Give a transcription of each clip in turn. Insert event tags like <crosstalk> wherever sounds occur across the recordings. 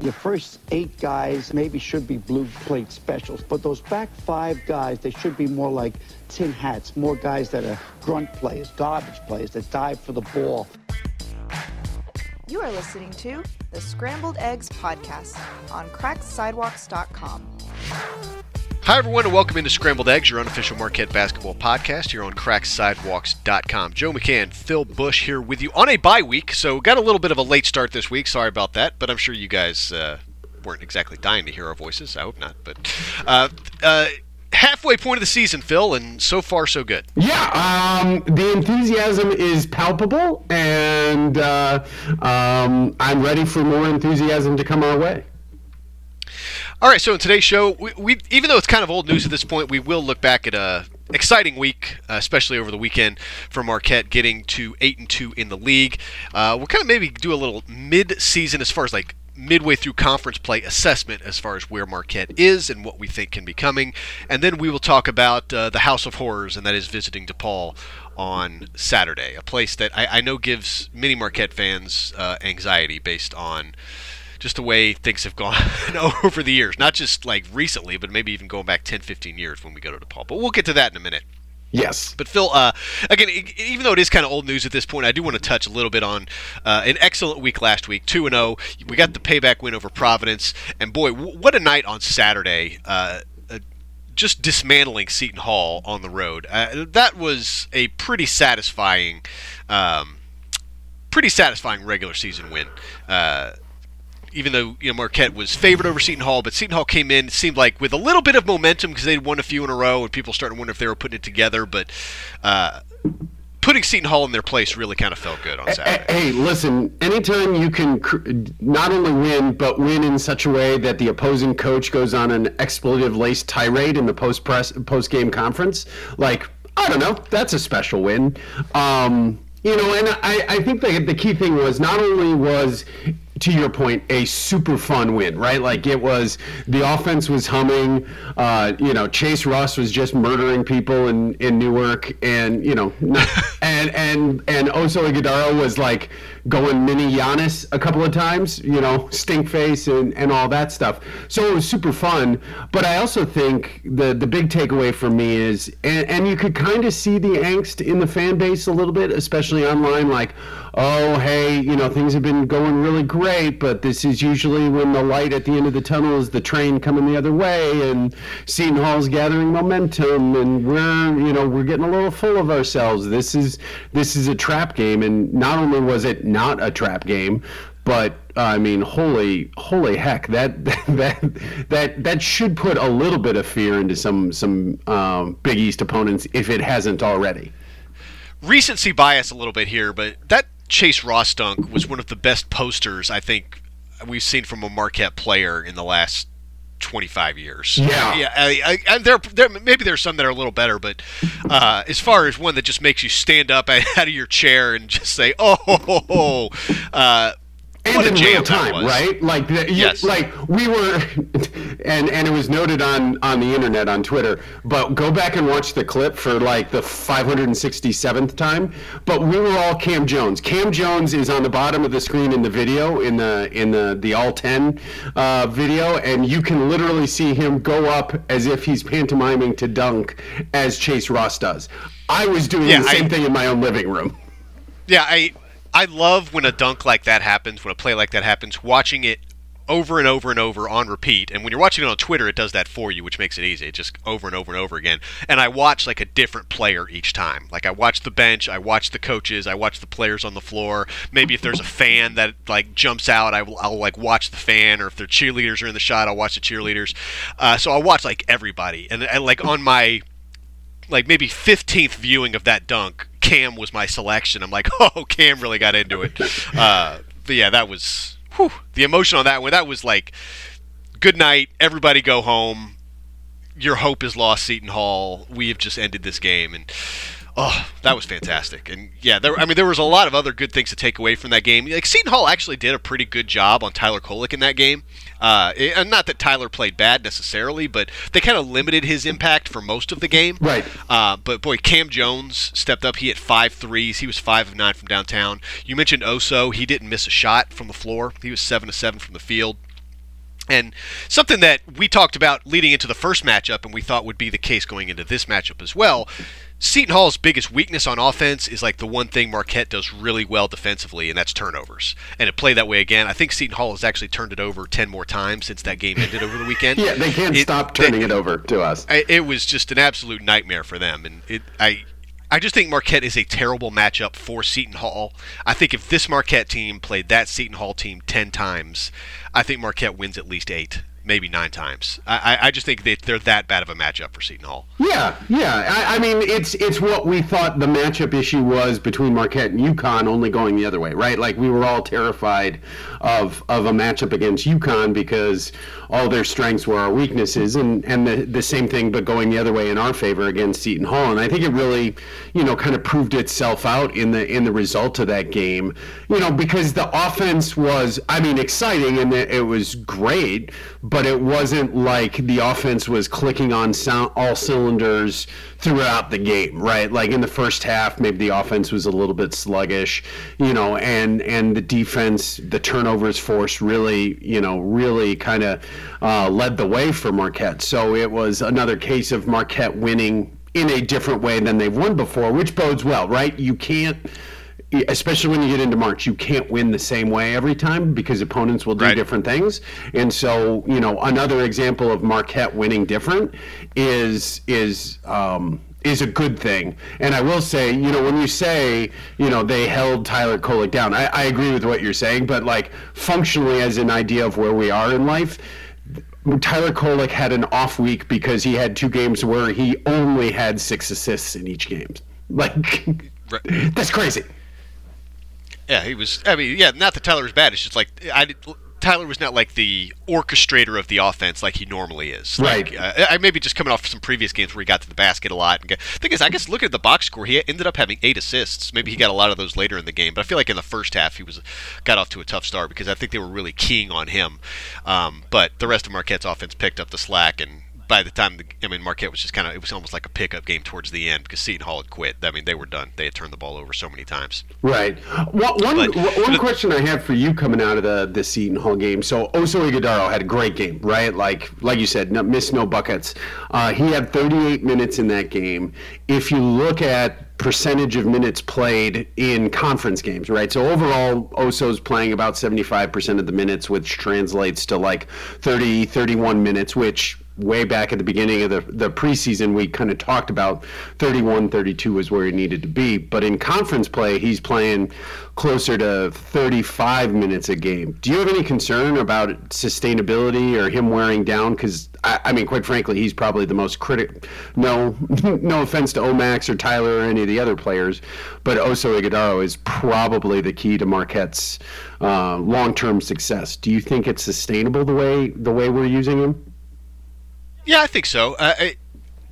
Your first eight guys maybe should be blue plate specials, but those back five guys, they should be more like tin hats, more guys that are grunt players, garbage players that dive for the ball. You are listening to the Scrambled Eggs Podcast on crackedsidewalks.com. Hi, everyone, and welcome into Scrambled Eggs, your unofficial Marquette basketball podcast here on crackedsidewalks.com. Joe McCann, Phil Bush here with you on a bye week, so got a little bit of a late start this week. Sorry about that, but I'm sure you guys uh, weren't exactly dying to hear our voices. I hope not. But uh, uh, halfway point of the season, Phil, and so far so good. Yeah, um, the enthusiasm is palpable, and uh, um, I'm ready for more enthusiasm to come our way. All right, so in today's show, we, we, even though it's kind of old news at this point, we will look back at a exciting week, uh, especially over the weekend for Marquette, getting to eight and two in the league. Uh, we'll kind of maybe do a little mid-season as far as like midway through conference play assessment as far as where Marquette is and what we think can be coming, and then we will talk about uh, the House of Horrors, and that is visiting DePaul on Saturday, a place that I, I know gives many Marquette fans uh, anxiety based on just the way things have gone <laughs> over the years. Not just like recently, but maybe even going back 10, 15 years when we go to DePaul. But we'll get to that in a minute. Yes. But Phil, uh, again, even though it is kind of old news at this point, I do want to touch a little bit on uh, an excellent week last week, two and zero. We got the payback win over Providence, and boy, what a night on Saturday! Uh, uh, just dismantling Seton Hall on the road. Uh, that was a pretty satisfying, um, pretty satisfying regular season win. Uh, even though you know Marquette was favored over Seton Hall, but Seton Hall came in it seemed like with a little bit of momentum because they'd won a few in a row, and people started to wonder if they were putting it together. But uh, putting Seton Hall in their place really kind of felt good on Saturday. Hey, listen, anytime you can not only win, but win in such a way that the opposing coach goes on an expletive laced tirade in the post press post game conference, like I don't know, that's a special win. Um, you know, and I, I think the, the key thing was not only was to your point, a super fun win, right? Like it was the offense was humming. Uh, you know, Chase Ross was just murdering people in, in Newark, and you know, <laughs> and and and Oso Ighodaro was like going mini Giannis a couple of times. You know, stink face and and all that stuff. So it was super fun. But I also think the the big takeaway for me is, and, and you could kind of see the angst in the fan base a little bit, especially online, like oh, hey, you know, things have been going really great, but this is usually when the light at the end of the tunnel is the train coming the other way, and Seton Hall's gathering momentum, and we're, you know, we're getting a little full of ourselves. This is this is a trap game, and not only was it not a trap game, but uh, I mean, holy, holy heck! That <laughs> that that that should put a little bit of fear into some some um, Big East opponents if it hasn't already. Recency bias a little bit here, but that Chase Ross dunk was one of the best posters I think we've seen from a Marquette player in the last 25 years. Yeah, yeah. I, I, there, there, maybe there's some that are a little better, but uh, as far as one that just makes you stand up <laughs> out of your chair and just say, "Oh, ho, ho, ho. Uh, and in real time, right? Like, the, yes. like we were, <laughs> and and it was noted on on the internet on Twitter. But go back and watch the clip for like the 567th time. But we were all Cam Jones. Cam Jones is on the bottom of the screen in the video in the in the the all 10 uh, video, and you can literally see him go up as if he's pantomiming to dunk as Chase Ross does. I was doing Yeah, the same I- thing in my own living room. Yeah, I I love when a dunk like that happens, when a play like that happens, watching it over and over and over on repeat. And when you're watching it on Twitter, it does that for you, which makes it easy. It just over and over and over again. And I watch like a different player each time. Like I watch the bench, I watch the coaches, I watch the players on the floor. Maybe if there's a fan that like jumps out, I will I'll like watch the fan. Or if their cheerleaders are in the shot, I'll watch the cheerleaders. Uh, so I watch like everybody. And, and like on my like maybe 15th viewing of that dunk, Cam was my selection. I'm like, <laughs> oh, Cam really got into it. <laughs> Uh, but yeah, that was whew, the emotion on that one. That was like, good night, everybody go home. Your hope is lost, Seton Hall. We have just ended this game, and oh, that was fantastic. And yeah, there. I mean, there was a lot of other good things to take away from that game. Like Seton Hall actually did a pretty good job on Tyler Kolek in that game. Uh, and not that Tyler played bad necessarily, but they kind of limited his impact for most of the game. Right. Uh, but boy, Cam Jones stepped up. He hit five threes. He was five of nine from downtown. You mentioned Oso. He didn't miss a shot from the floor. He was seven to seven from the field. And something that we talked about leading into the first matchup, and we thought would be the case going into this matchup as well. Seton Hall's biggest weakness on offense is like the one thing Marquette does really well defensively, and that's turnovers. And it played that way again. I think Seton Hall has actually turned it over 10 more times since that game ended over the weekend. <laughs> yeah, they can't it, stop turning they, it over to us. It was just an absolute nightmare for them. And it, I, I just think Marquette is a terrible matchup for Seton Hall. I think if this Marquette team played that Seton Hall team 10 times, I think Marquette wins at least eight maybe nine times. I, I just think that they're that bad of a matchup for Seton Hall. Yeah, yeah. I, I, mean, it's it's what we thought the matchup issue was between Marquette and UConn, only going the other way, right? Like we were all terrified of of a matchup against UConn because all their strengths were our weaknesses, and and the the same thing, but going the other way in our favor against Seton Hall. And I think it really, you know, kind of proved itself out in the in the result of that game. You know, because the offense was, I mean, exciting and it was great, but it wasn't like the offense was clicking on sound, all cylinders throughout the game, right? Like in the first half, maybe the offense was a little bit sluggish, you know, and and the defense, the turnovers force really, you know, really kind of uh, led the way for Marquette. So it was another case of Marquette winning in a different way than they've won before, which bodes well, right? You can't especially when you get into March, you can't win the same way every time because opponents will do right. different things. And so, you know, another example of Marquette winning different is is um, is a good thing. And I will say, you know, when you say, you know, they held Tyler Kolek down, I, I agree with what you're saying, but like functionally as an idea of where we are in life. Tyler Kolek had an off week because he had two games where he only had six assists in each game. Like, right. <laughs> that's crazy. Yeah, he was. I mean, yeah, not that Tyler was bad. It's just like I did, Tyler was not like the orchestrator of the offense like he normally is. Like, right. Uh, I maybe just coming off some previous games where he got to the basket a lot. And get, thing is, I guess looking at the box score, he ended up having eight assists. Maybe he got a lot of those later in the game, but I feel like in the first half he was got off to a tough start because I think they were really keying on him. Um, but the rest of Marquette's offense picked up the slack and by the time the, I mean Marquette was just kind of it was almost like a pickup game towards the end because Seton Hall had quit. I mean they were done. They had turned the ball over so many times. Right. Well, one but, one question I have for you coming out of the the Seton Hall game. So Oso Ighodaro had a great game, right? Like like you said, no, missed no buckets. Uh, he had 38 minutes in that game. If you look at percentage of minutes played in conference games, right? So overall, Oso's playing about 75% of the minutes, which translates to like 30, 31 minutes, which way back at the beginning of the, the preseason, we kind of talked about 31, 32 is where he needed to be. But in conference play, he's playing closer to 35 minutes a game. Do you have any concern about sustainability or him wearing down? Because, I, I, mean, quite frankly, he's probably the most critical. No, <laughs> no offense to Omax or Tyler or any of the other players, but Oso Ighodaro is probably the key to Marquette's uh, long-term success. Do you think it's sustainable the way the way we're using him? Yeah, I think so. Uh,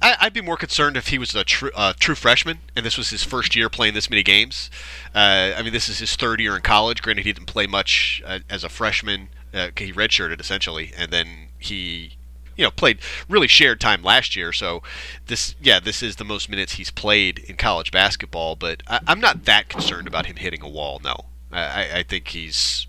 I, would be more concerned if he was a true, uh, true freshman and this was his first year playing this many games. Uh, I mean, this is his third year in college. Granted, he didn't play much uh, as a freshman. Uh, he redshirted essentially, and then he, you know, played really shared time last year. So this, yeah, this is the most minutes he's played in college basketball. But I, am not that concerned about him hitting a wall. No, I, I think he's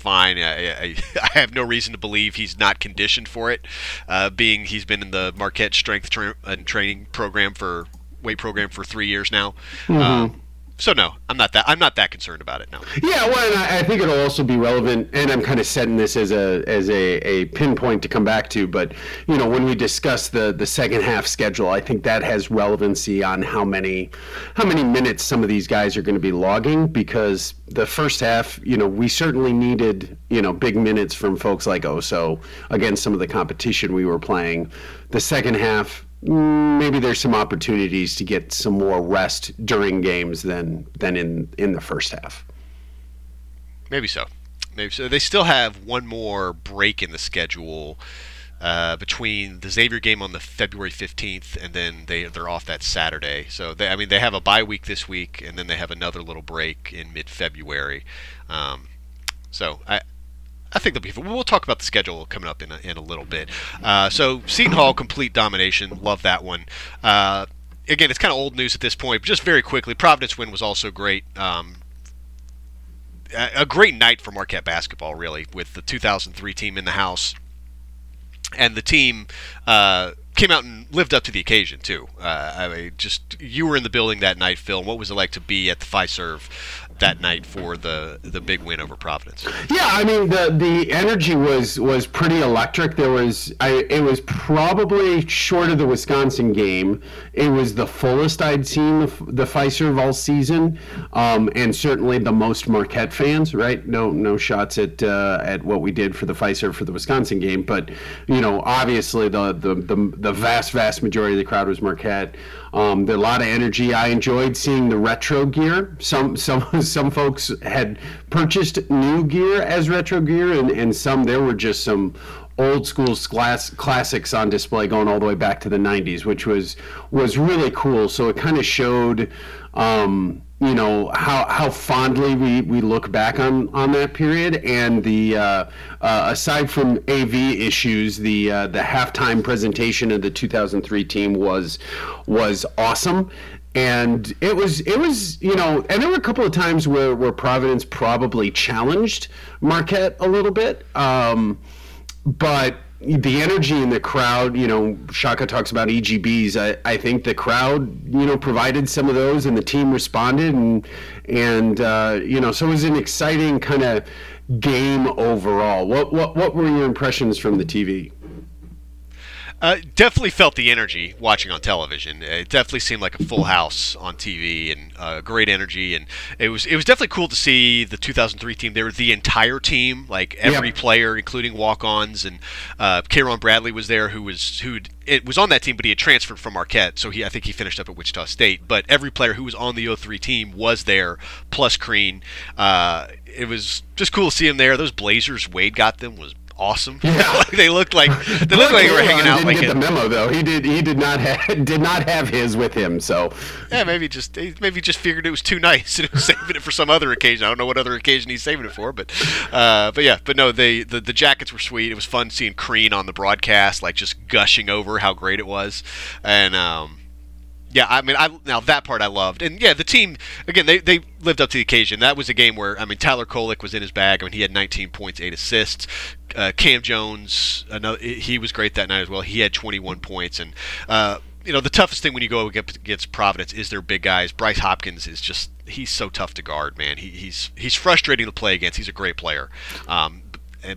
fine. I, I, <laughs> I, have no reason to believe he's not conditioned for it, uh, being he's been in the Marquette strength tra- and training program for weight program for three years now. Mm-hmm. Um, so no, I'm not that I'm not that concerned about it. No. Yeah, well, I, I, think it'll also be relevant, and I'm kind of setting this as a as a, a pinpoint to come back to. But you know, when we discuss the the second half schedule, I think that has relevancy on how many how many minutes some of these guys are going to be logging because the first half, you know, we certainly needed you know big minutes from folks like Oso against some of the competition we were playing. The second half, maybe there's some opportunities to get some more rest during games than than in in the first half. Maybe so. Maybe so. They still have one more break in the schedule uh, between the Xavier game on the February 15th and then they they're off that Saturday. So they, I mean they have a bye week this week and then they have another little break in mid-February. Um, so I I think they'll be. We'll talk about the schedule coming up in a, in a little bit. Uh, so Seton Hall, complete domination. Love that one. Uh, again, it's kind of old news at this point, but just very quickly, Providence win was also great. Um, a great night for Marquette basketball, really, with the 2003 team in the house. and the team uh, came out and lived up to the occasion too. Uh, I mean, just you were in the building that night, Phil. What was it like to be at the Fiserv that night for the the big win over Providence? Yeah, I mean the the energy was was pretty electric. There was I it was probably short of the Wisconsin game. It was the fullest I'd seen the, the Fiserv all season, um, and certainly the most Marquette fans. Right? No no shots at uh, at what we did for the Fiserv for the Wisconsin game, but you know obviously the the the, the vast vast majority of the crowd was Marquette. Um, a lot of energy. I enjoyed seeing the retro gear. Some some <laughs> some folks had purchased new gear as retro gear, and, and some there were just some old school class, classics on display going all the way back to the 90s, which was was really cool. So it kind of showed. Um, you know how how fondly we, we look back on on that period and the uh, uh, aside from AV issues the uh, the halftime presentation of the 2003 team was was awesome. And it was it was you know and there were a couple of times where where Providence probably challenged Marquette a little bit um, but the energy in the crowd, you know, Shaka talks about EGBs. I, I think the crowd, you know, provided some of those, and the team responded, and and uh, you know, so it was an exciting kind of game overall. What what what were your impressions from the TV? Uh, definitely felt the energy watching on television. It definitely seemed like a full house on TV and uh, great energy. And it was it was definitely cool to see the 2003 team. They were the entire team, like every yeah. player, including walk-ons. And uh, Karon Bradley was there, who was who it was on that team, but he had transferred from Marquette, so he I think he finished up at Wichita State. But every player who was on the 03 team was there, plus Crean. Uh, it was just cool to see him there. Those Blazers Wade got them was awesome. Yeah, <laughs> they looked like <laughs> they looked like they were hanging out. Didn't like get the memo though. He did. He did not have <laughs> did not have his with him. So yeah, maybe just maybe just figured it was too nice and was saving it for some other occasion. I don't know what other occasion he's saving it for, but uh, but yeah, but no, they the, the jackets were sweet. It was fun seeing Crean on the broadcast, like just gushing over how great it was, and um, yeah, I mean, I now that part I loved, and yeah, the team again they, they lived up to the occasion. That was a game where I mean Tyler Kolek was in his bag. I mean he had 19 points, eight assists. Uh, Cam Jones, another, he was great that night as well. He had 21 points, and uh, you know the toughest thing when you go against Providence is their big guys. Bryce Hopkins is just he's so tough to guard, man. He, he's he's frustrating to play against. He's a great player. Um,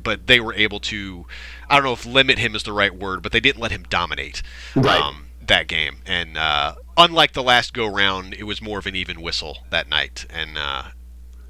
but they were able to, I don't know if limit him is the right word, but they didn't let him dominate. Right. Um, that game. And uh, unlike the last go round, it was more of an even whistle that night. And uh,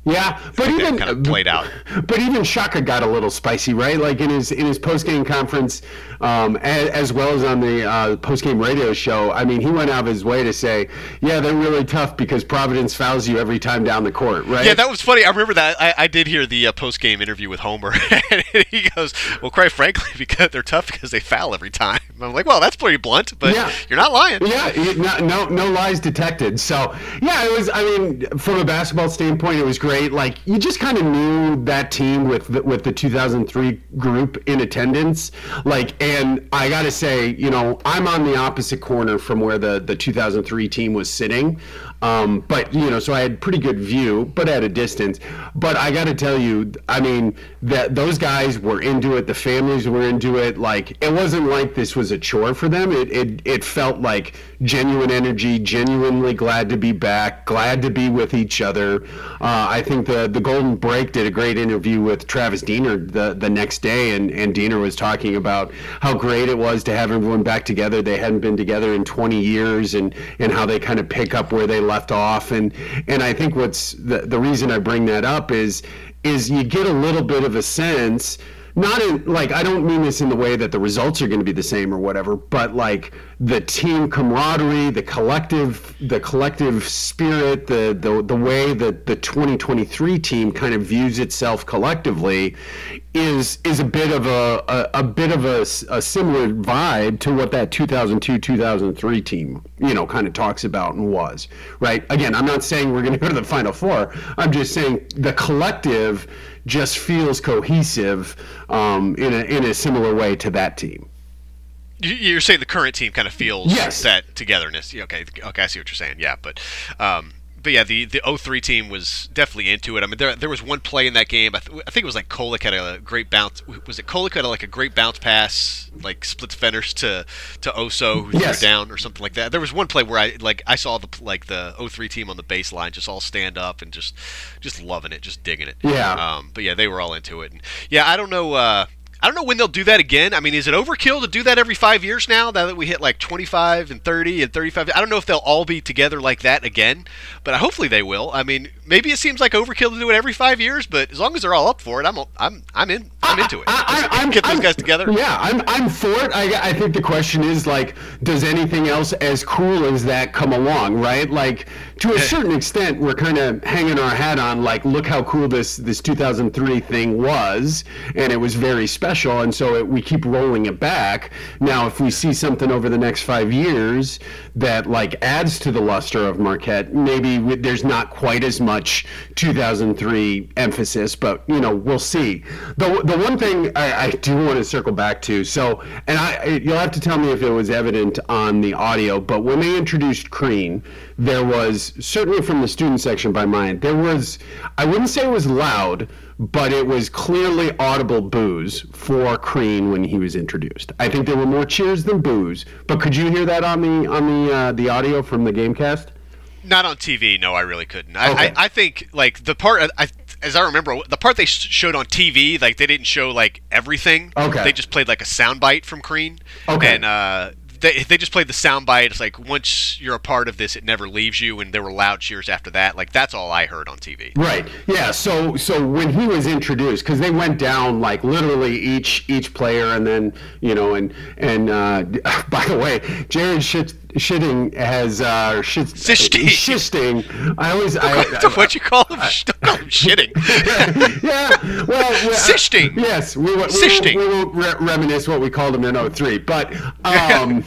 yeah, but even kind of played out. <laughs> But even Shaka got a little spicy, right? Like in his in his post game conference, um, as, as, well as on the uh, post game radio show. I mean, he went out of his way to say, "Yeah, they're really tough because Providence fouls you every time down the court." Right? Yeah, that was funny. I remember that. I, I did hear the uh, post game interview with Homer, <laughs> and he goes, "Well, quite frankly, <laughs> because they're tough because they foul every time." I'm like, "Well, that's pretty blunt, but yeah. you're not lying." Yeah, no, no, no lies detected. So yeah, it was. I mean, from a basketball standpoint, it was great great. Like you just kind of knew that team with the, with the 2003 group in attendance. Like, and I got to say, you know, I'm on the opposite corner from where the the 2003 team was sitting. Um, but you know, so I had pretty good view, but at a distance. But I got to tell you, I mean, that those guys were into it. The families were into it. Like it wasn't like this was a chore for them. It it it felt like genuine energy, genuinely glad to be back, glad to be with each other. Uh, I think the the Golden Break did a great interview with Travis Diener the the next day, and and Diener was talking about how great it was to have everyone back together. They hadn't been together in 20 years, and and how they kind of pick up where they left off. And and I think what's the the reason I bring that up is is you get a little bit of a sense not in like I don't mean this in the way that the results are going to be the same or whatever, but like the team camaraderie, the collective, the collective spirit, the the the way that the 2023 team kind of views itself collectively is is a bit of a a, a bit of a, a similar vibe to what that 2002 2003 team you know kind of talks about and was right. Again, I'm not saying we're going to go to the final four. I'm just saying the collective just feels cohesive um, in a in a similar way to that team. You're saying the current team kind of feels yes. that togetherness. Okay, okay, I see what you're saying. Yeah, but um, but yeah, the the 03 team was definitely into it. I mean, there there was one play in that game. I, th- I think it was like Kolek had a great bounce. Was it Kolek had a, like a great bounce pass, like splits defenders to to Oso who Yes. threw down or something like that. There was one play where I like I saw the like the 03 team on the baseline just all stand up and just just loving it, just digging it. Yeah. Um, but yeah, they were all into it. And yeah, I don't know. Uh, I don't know when they'll do that again. I mean, is it overkill to do that every five years now? Now that we hit like 25 and 30 and 35, I don't know if they'll all be together like that again, but hopefully they will. I mean, maybe it seems like overkill to do it every five years, but as long as they're all up for it, I'm I'm I'm in I'm into it. I, I, I'm, Get those I'm- guys together. Yeah, I'm, I'm for it. I, I think the question is like, does anything else as cool as that come along, right? Like, to a certain extent, we're kind of hanging our hat on like, look how cool this this 2003 thing was, and it was very special, and so it, we keep rolling it back. Now, if we see something over the next five years that like adds to the luster of Marquette, maybe we, there's not quite as much 2003 emphasis, but you know, we'll see. The the one thing I, I do want to circle back to, so and I you'll have to tell me if it was evident on the audio, but when they introduced Crean, there was certainly from the student section by mine, there was I wouldn't say it was loud, but it was clearly audible boos for Crean when he was introduced. I think there were more cheers than boos, but could you hear that on the on the uh, the audio from the GameCast? Not on TV. No, I really couldn't. I, Okay. I, I think like the part I, as I remember, the part they showed on TV, like they didn't show like everything. Okay. They just played like a soundbite from Crean. Okay. And uh, they they just played the soundbite. It's like once you're a part of this, it never leaves you. And there were loud cheers after that. Like that's all I heard on TV. Right. Yeah. So so when he was introduced, because they went down like literally each each player, and then you know, and and uh, <laughs> by the way, Jared Shit, Shitting has uh, shit. Shisting. I always I, <laughs> What'd you call? Don't call him shitting. <laughs> yeah. Well, <laughs> we- uh, Yes, we, we, Sishting. we, won't re- reminisce what we called them in 03. But um,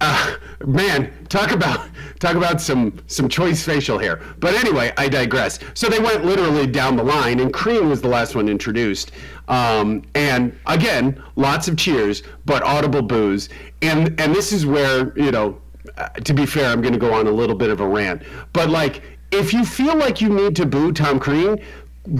uh, man, talk about talk about some some choice facial hair. But anyway, I digress. So they went literally down the line, and Crean was the last one introduced. Um, and again, lots of cheers, but audible boos. And and this is where you know, uh, to be fair, I'm going to go on a little bit of a rant. But like, if you feel like you need to boo Tom Crean,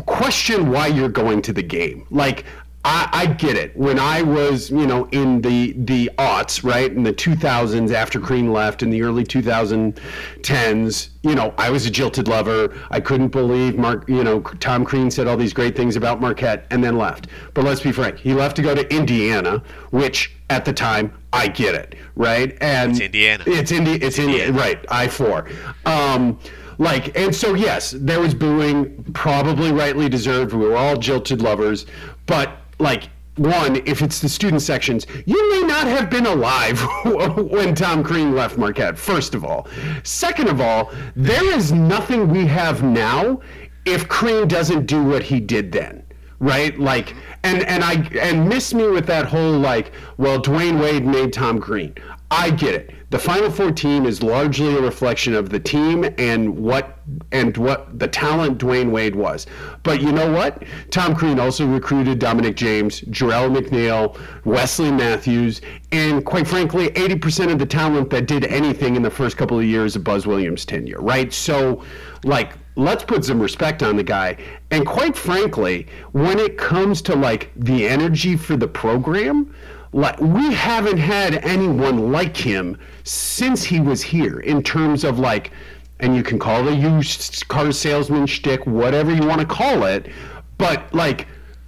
question why you're going to the game. Like, I, I get it. When I was, you know, in the the aughts, right, in the 2000s after Crean left, in the early 2010s, you know, I was a jilted lover. I couldn't believe Mark, you know, Tom Crean said all these great things about Marquette and then left. But let's be frank, he left to go to Indiana, which at the time I get it, right? And It's Indiana. It's Indi- It's Indiana, Indiana. right? I four. Um, like, and so yes, there was booing, probably rightly deserved. We were all jilted lovers, but like. One, if it's the student sections, you may not have been alive <laughs> when Tom Crean left Marquette, first of all. Second of all, there is nothing we have now if Crean doesn't do what he did then right? Like, and and I and miss me with that whole like, well, Dwyane Wade made Tom Crean. I get it. The Final Four team is largely a reflection of the team and what and what the talent Dwyane Wade was. But you know what? Tom Crean also recruited Dominic James, Jerel McNeal, Wesley Matthews, and quite frankly, 80% of the talent that did anything in the first couple of years of Buzz Williams' tenure, right? So, like, let's put some respect on the guy. And quite frankly, when it comes to like the energy for the program, like we haven't had anyone like him since he was here in terms of like and you can call it a used car salesman shtick, whatever you want to call it, but like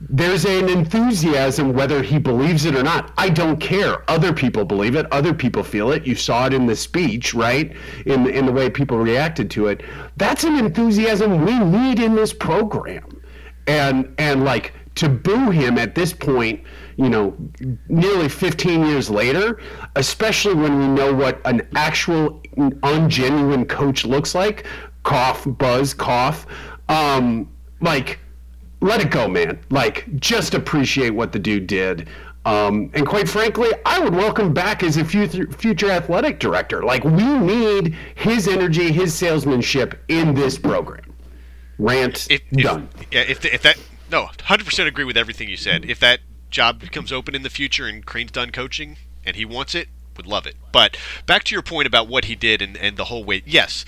there's an enthusiasm whether he believes it or not. I don't care. Other people believe it. Other people feel it. You saw it in the speech, right? In in the way people reacted to it. That's an enthusiasm we need in this program. And and like to boo him at this point, you know, nearly 15 years later, especially when we know what an actual ungenuine coach looks like, cough, buzz, cough, um, like let it go, man. Like, just appreciate what the dude did. Um, and quite frankly, I would welcome back as a future, future athletic director. Like, we need his energy, his salesmanship in this program. Rant If, if, done. Yeah, if, if that no, hundred percent agree with everything you said. If that job becomes open in the future and Crean's done coaching and he wants it, would love it. But back to your point about what he did and, and the whole way. Yes,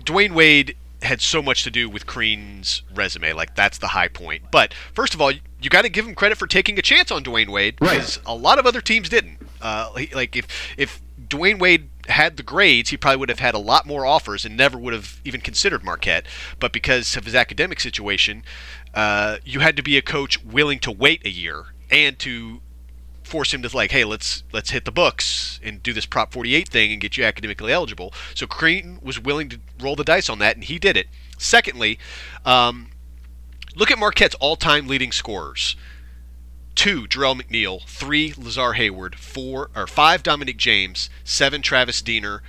Dwyane Wade had so much to do with Crean's resume. Like that's the high point. But first of all, you got to give him credit for taking a chance on Dwyane Wade because right. a lot of other teams didn't. Uh, like if if Dwyane Wade had the grades, he probably would have had a lot more offers and never would have even considered Marquette. But because of his academic situation, uh, you had to be a coach willing to wait a year and to force him to like, hey, let's let's hit the books and do this Prop 48 thing and get you academically eligible. So Crean was willing to roll the dice on that, and he did it. Secondly, um, look at Marquette's all-time leading scorers. Two, Jerel McNeal; Three, Lazar Hayward. Four or five, Dominic James. Seven, Travis Diener.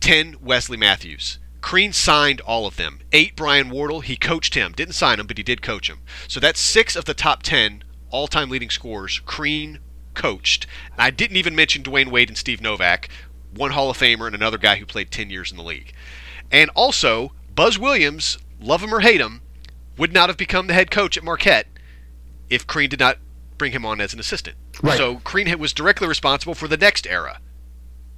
Ten, Wesley Matthews. Crean signed all of them. Eight, Brian Wardle. He coached him. Didn't sign him, but he did coach him. So that's six of the top ten all-time leading scorers. Crean coached. And I didn't even mention Dwyane Wade and Steve Novak, one Hall of Famer and another guy who played 10 years in the league. And also, Buzz Williams, love him or hate him, would not have become the head coach at Marquette if Crean did not bring him on as an assistant. Right. So Crean was directly responsible for the next era.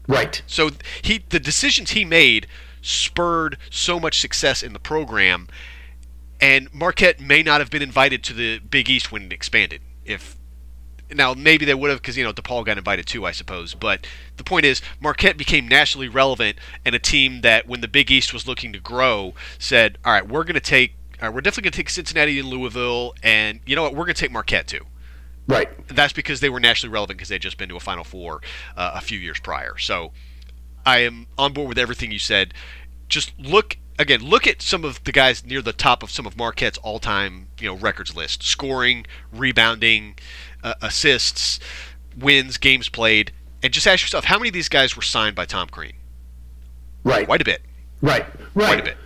Right. So he the decisions he made spurred so much success in the program and Marquette may not have been invited to the Big East when it expanded if now maybe they would have because you know DePaul got invited too, I suppose. But the point is, Marquette became nationally relevant and a team that, when the Big East was looking to grow, said, "All right, we're going to take, uh, we're definitely going to take Cincinnati and Louisville, and you know what, we're going to take Marquette too." Right. That's because they were nationally relevant because they'd just been to a Final Four uh, a few years prior. So I am on board with everything you said. Just look again, look at some of the guys near the top of some of Marquette's all-time, you know, records list: scoring, rebounding, uh, assists, wins, games played, and just ask yourself how many of these guys were signed by Tom Crean. Right. Quite a bit. Right. Right. Quite a bit.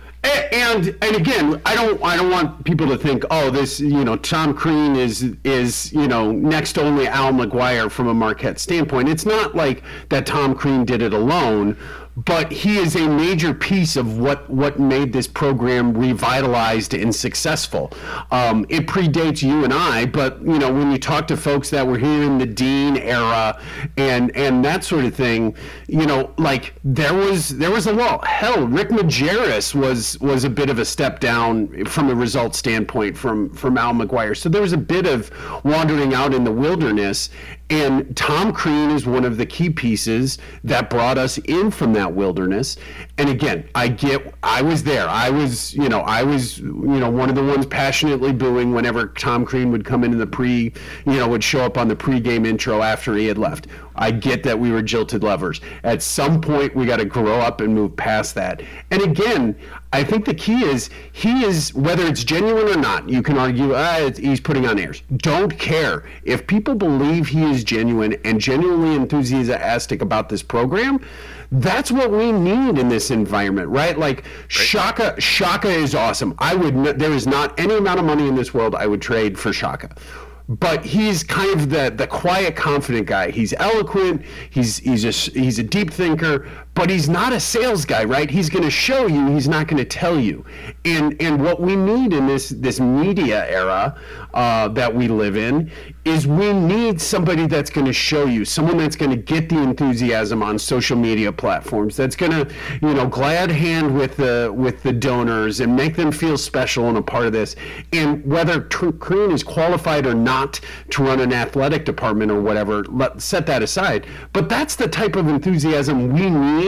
And and again, I don't I don't want people to think, oh, this you know Tom Crean is is you know next only Al McGuire from a Marquette standpoint. It's not like that Tom Crean did it alone, but he is a major piece of what what made this program revitalized and successful. Um, it predates you and I, but you know when you talk to folks that were here in the Dean era and and that sort of thing, you know, like there was there was a lot. Hell, Rick Majerus was was a bit of a step down from a result standpoint from from Al McGuire. So there was a bit of wandering out in the wilderness, and Tom Crean is one of the key pieces that brought us in from that wilderness. And again, I get, I was there. I was, you know, I was, you know, one of the ones passionately booing whenever Tom Crean would come into the pre, you know, would show up on the pregame intro after he had left. I get that we were jilted lovers. At some point, we got to grow up and move past that. And again, I think the key is he is whether it's genuine or not. You can argue ah, he's putting on airs. Don't care if people believe he is genuine and genuinely enthusiastic about this program. That's what we need in this environment, right? Like Shaka, Shaka is awesome. I would. There is not any amount of money in this world I would trade for Shaka but he's kind of the the quiet, confident guy. He's eloquent. He's he's a he's a deep thinker, but he's not a sales guy, right? He's going to show you. He's not going to tell you. And and what we need in this this media era uh, that we live in is we need somebody that's going to show you, someone that's going to get the enthusiasm on social media platforms, that's going to you know glad hand with the with the donors and make them feel special and a part of this. And whether Crean is qualified or not not to run an athletic department or whatever. Let set that aside. But that's the type of enthusiasm we need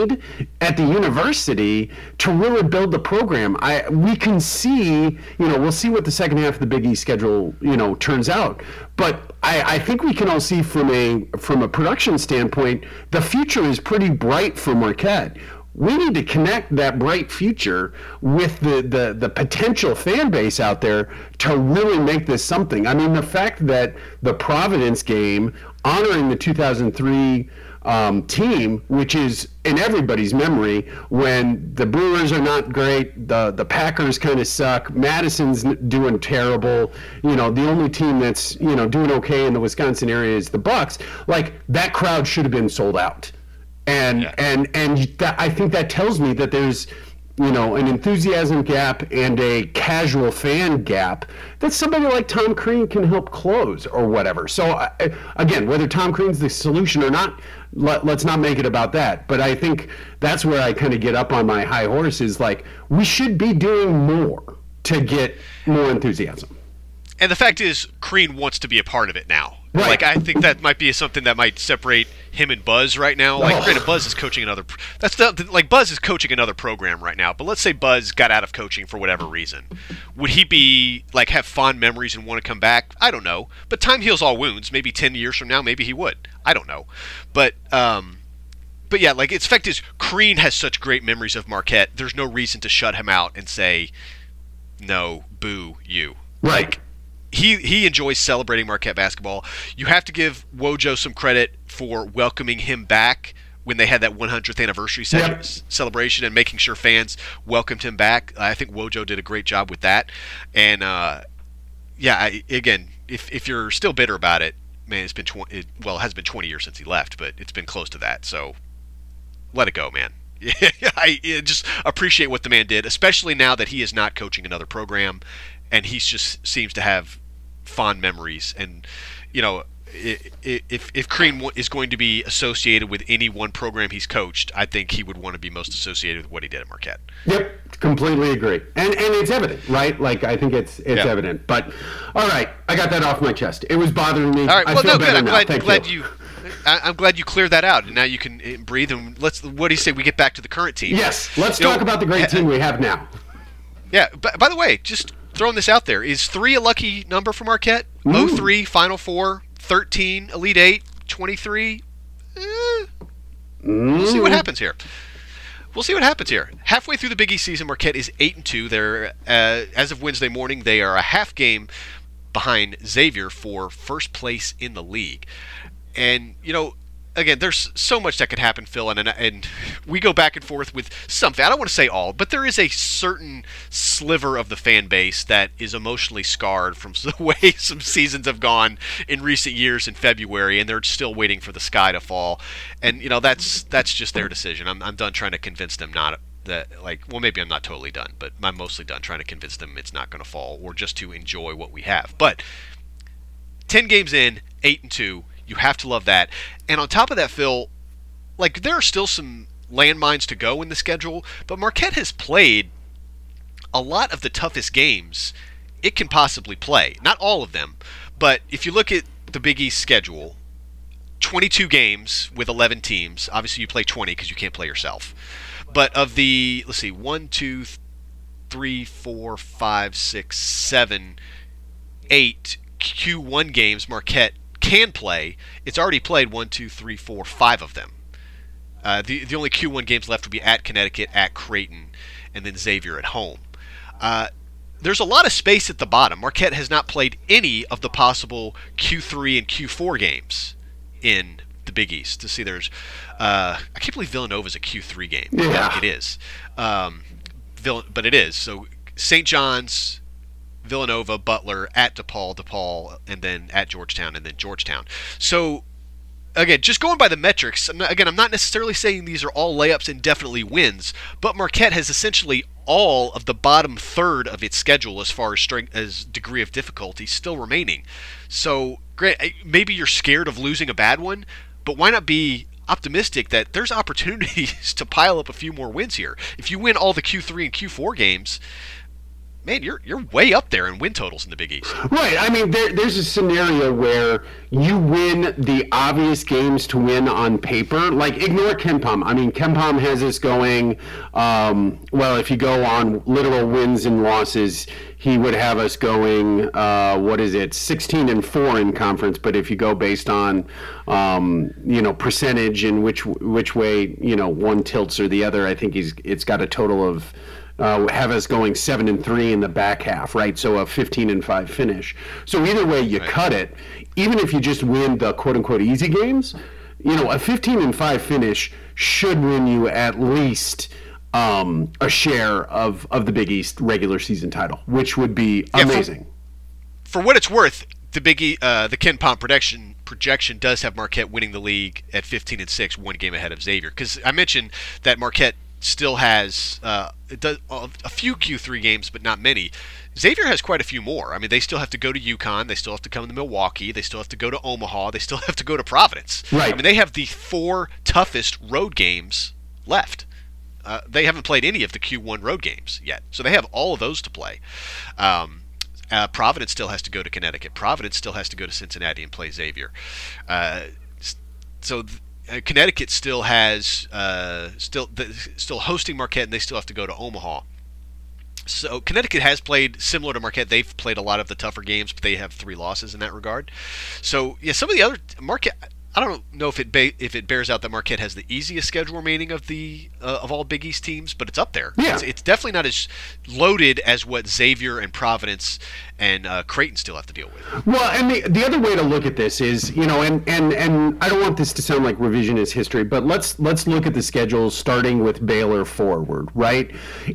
at the university to really build the program. I we can see, you know, we'll see what the second half of the Big East schedule, you know, turns out. But I, I think we can all see from a from a production standpoint, the future is pretty bright for Marquette we need to connect that bright future with the, the, the potential fan base out there to really make this something. I mean, the fact that the Providence game honoring the 2003 um, team, which is in everybody's memory, when the Brewers are not great, the the Packers kind of suck, Madison's doing terrible. You know, the only team that's you know doing okay in the Wisconsin area is the Bucks. Like that crowd should have been sold out and yeah. and and that, I think that tells me that there's you know, an enthusiasm gap and a casual fan gap that somebody like Tom Crean can help close or whatever. So, uh, again, whether Tom Crean's the solution or not, let, us not make it about that. But I think that's where I kind of get up on my high horse is like, we should be doing more to get more enthusiasm. And the fact is, Crean wants to be a part of it now. Right. Like I think that might be something that might separate him and Buzz right now. Like, Oh. granted, Buzz is coaching another. That's the, like Buzz is coaching another program right now. But let's say Buzz got out of coaching for whatever reason, would he be like have fond memories and want to come back? I don't know. But time heals all wounds. Maybe ten years from now, maybe he would. I don't know. But um, but yeah, like its fact is, Crean has such great memories of Marquette. There's no reason to shut him out and say, no, boo you. Right. He he enjoys celebrating Marquette basketball. You have to give Wojo some credit for welcoming him back when they had that 100th anniversary Yep. celebration and making sure fans welcomed him back. I think Wojo did a great job with that. And uh, yeah, I, again, if if you're still bitter about it, man, it's been 20, it, well, it has been 20 years since he left, but it's been close to that. So let it go, man. <laughs> I I just appreciate what the man did, especially now that he is not coaching another program, and he just seems to have fond memories. And you know, if if Crean is going to be associated with any one program he's coached, I think he would want to be most associated with what he did at Marquette. Yep, completely agree, and and it's evident, right? Like I think it's it's Yeah. evident. But all right, I got that off my chest. It was bothering me. All right, I well, no, good. I'm glad, Thank glad you. you. I, I'm glad you cleared that out, and now you can uh, breathe. And let's. What do you say? We get back to the current team. Yes, let's You know, talk about the great team we have now. Yeah. By, by the way, just throwing this out there, is three a lucky number for Marquette? Ooh. three, Final Four, 13, Elite Eight, 23. Eh, we'll see what happens here. We'll see what happens here. Halfway through the Big East season, Marquette is eight and two. They're uh, as of Wednesday morning, they are a half game behind Xavier for first place in the league. And you know, again, there's so much that could happen, Phil, and and we go back and forth with something. I don't want to say all, but there is a certain sliver of the fan base that is emotionally scarred from <laughs> the way some seasons have gone in recent years in February, and they're still waiting for the sky to fall. And you know, that's that's just their decision. I'm I'm done trying to convince them not that like well maybe I'm not totally done, but I'm mostly done trying to convince them it's not going to fall or just to enjoy what we have. But 10 games in, 8 and 2. You have to love that. And on top of that, Phil, like there are still some landmines to go in the schedule, but Marquette has played a lot of the toughest games it can possibly play. Not all of them, but if you look at the Big East schedule, 22 games with 11 teams. Obviously, you play 20 because you can't play yourself. But of the, let's see, 1, 2, 3, 4, 5, 6, 7, 8 Q1 games Marquette can play, it's already played 1, 2, 3, 4, 5 of them. Uh, the, the only Q1 games left would be at Connecticut, at Creighton, and then Xavier at home. Uh, there's a lot of space at the bottom. Marquette has not played any of the possible Q3 and Q4 games in the Big East. To see, there's, uh, I can't believe Villanova's a Q3 game. Yeah. it is. Um, Vill- but it is. So St. John's, Villanova, Butler, at DePaul, DePaul, and then at Georgetown, and then Georgetown. So again, just going by the metrics, again, I'm not necessarily saying these are all layups and definitely wins, but Marquette has essentially all of the bottom third of its schedule as far as strength as degree of difficulty still remaining. So, great, maybe you're scared of losing a bad one, but why not be optimistic that there's <laughs> opportunities to pile up a few more wins here? If you win all the Q3 and Q4 games, man, you're you're way up there in win totals in the Big East. Right. I mean, there, there's a scenario where you win the obvious games to win on paper. Like, ignore KenPom. I mean, KenPom has us going, um, well, if you go on literal wins and losses, he would have us going, uh, what is it, 16 and 4 in conference. But if you go based on, um, you know, percentage and which which way, you know, one tilts or the other, I think he's it's got a total of uh, have us going seven and three in the back half, right? So a 15 and five finish. So either way you cut it, even if you just win the quote unquote easy games, you know, a 15 and five finish should win you at least um, a share of, of the Big East regular season title, which would be Yeah, for- amazing. for what it's worth, the Big E, uh, the KenPom projection projection does have Marquette winning the league at 15 and six, one game ahead of Xavier. Because I mentioned that Marquette still has uh, it does a few Q3 games, but not many. Xavier has quite a few more. I mean, they still have to go to UConn. They still have to come to Milwaukee. They still have to go to Omaha. They still <laughs> have to go to Providence. Right. I mean, they have the four toughest road games left. Uh, they haven't played any of the Q1 road games yet, so they have all of those to play. Um, uh, Providence still has to go to Connecticut. Providence still has to go to Cincinnati and play Xavier. Uh, so th- Connecticut still has uh, still the, still hosting Marquette, and they still have to go to Omaha. So Connecticut has played similar to Marquette. They've played a lot of the tougher games, but they have three losses in that regard. So yeah, some of the other Marquette. I don't know if it ba- if it bears out that Marquette has the easiest schedule remaining of the uh, of all Big East teams, but it's up there. Yeah. It's, it's definitely not as loaded as what Xavier and Providence and uh, Creighton still have to deal with. Well, and the, the other way to look at this is, you know, and, and, and I don't want this to sound like revisionist history, but let's let's look at the schedules starting with Baylor forward, right?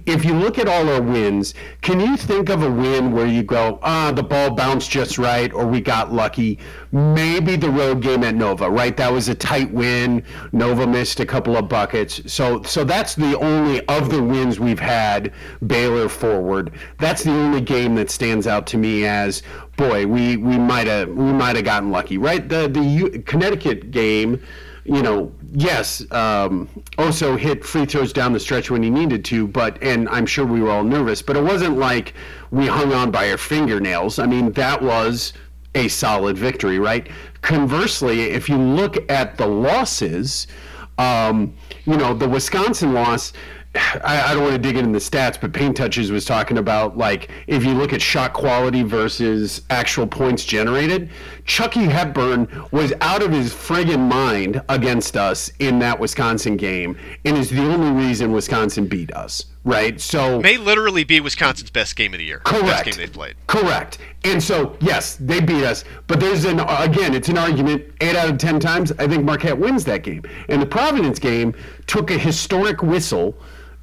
If you look at all our wins, can you think of a win where you go, ah, the ball bounced just right, or we got lucky? Maybe the road game at Nova, right? That was a tight win. Nova missed a couple of buckets, so so that's the only of the wins we've had. Baylor forward. That's the only game that stands out to me as boy, we we might have we might have gotten lucky, right? The the U- Connecticut game, you know, yes, um, also hit free throws down the stretch when he needed to, but and I'm sure we were all nervous, but it wasn't like we hung on by our fingernails. I mean, that was a solid victory, right? Conversely, if you look at the losses, um, you know, the Wisconsin loss. <sighs> I, I, don't want to dig into the stats, but Paint Touches was talking about like if you look at shot quality versus actual points generated, Chucky Hepburn was out of his friggin' mind against us in that Wisconsin game, and is the only reason Wisconsin beat us. Right, so may literally be Wisconsin's best game of the year. Correct. Best game they've played. Correct. And so yes, they beat us, but there's an again, it's an argument. Eight out of ten times, I think Marquette wins that game, and the Providence game took a historic whistle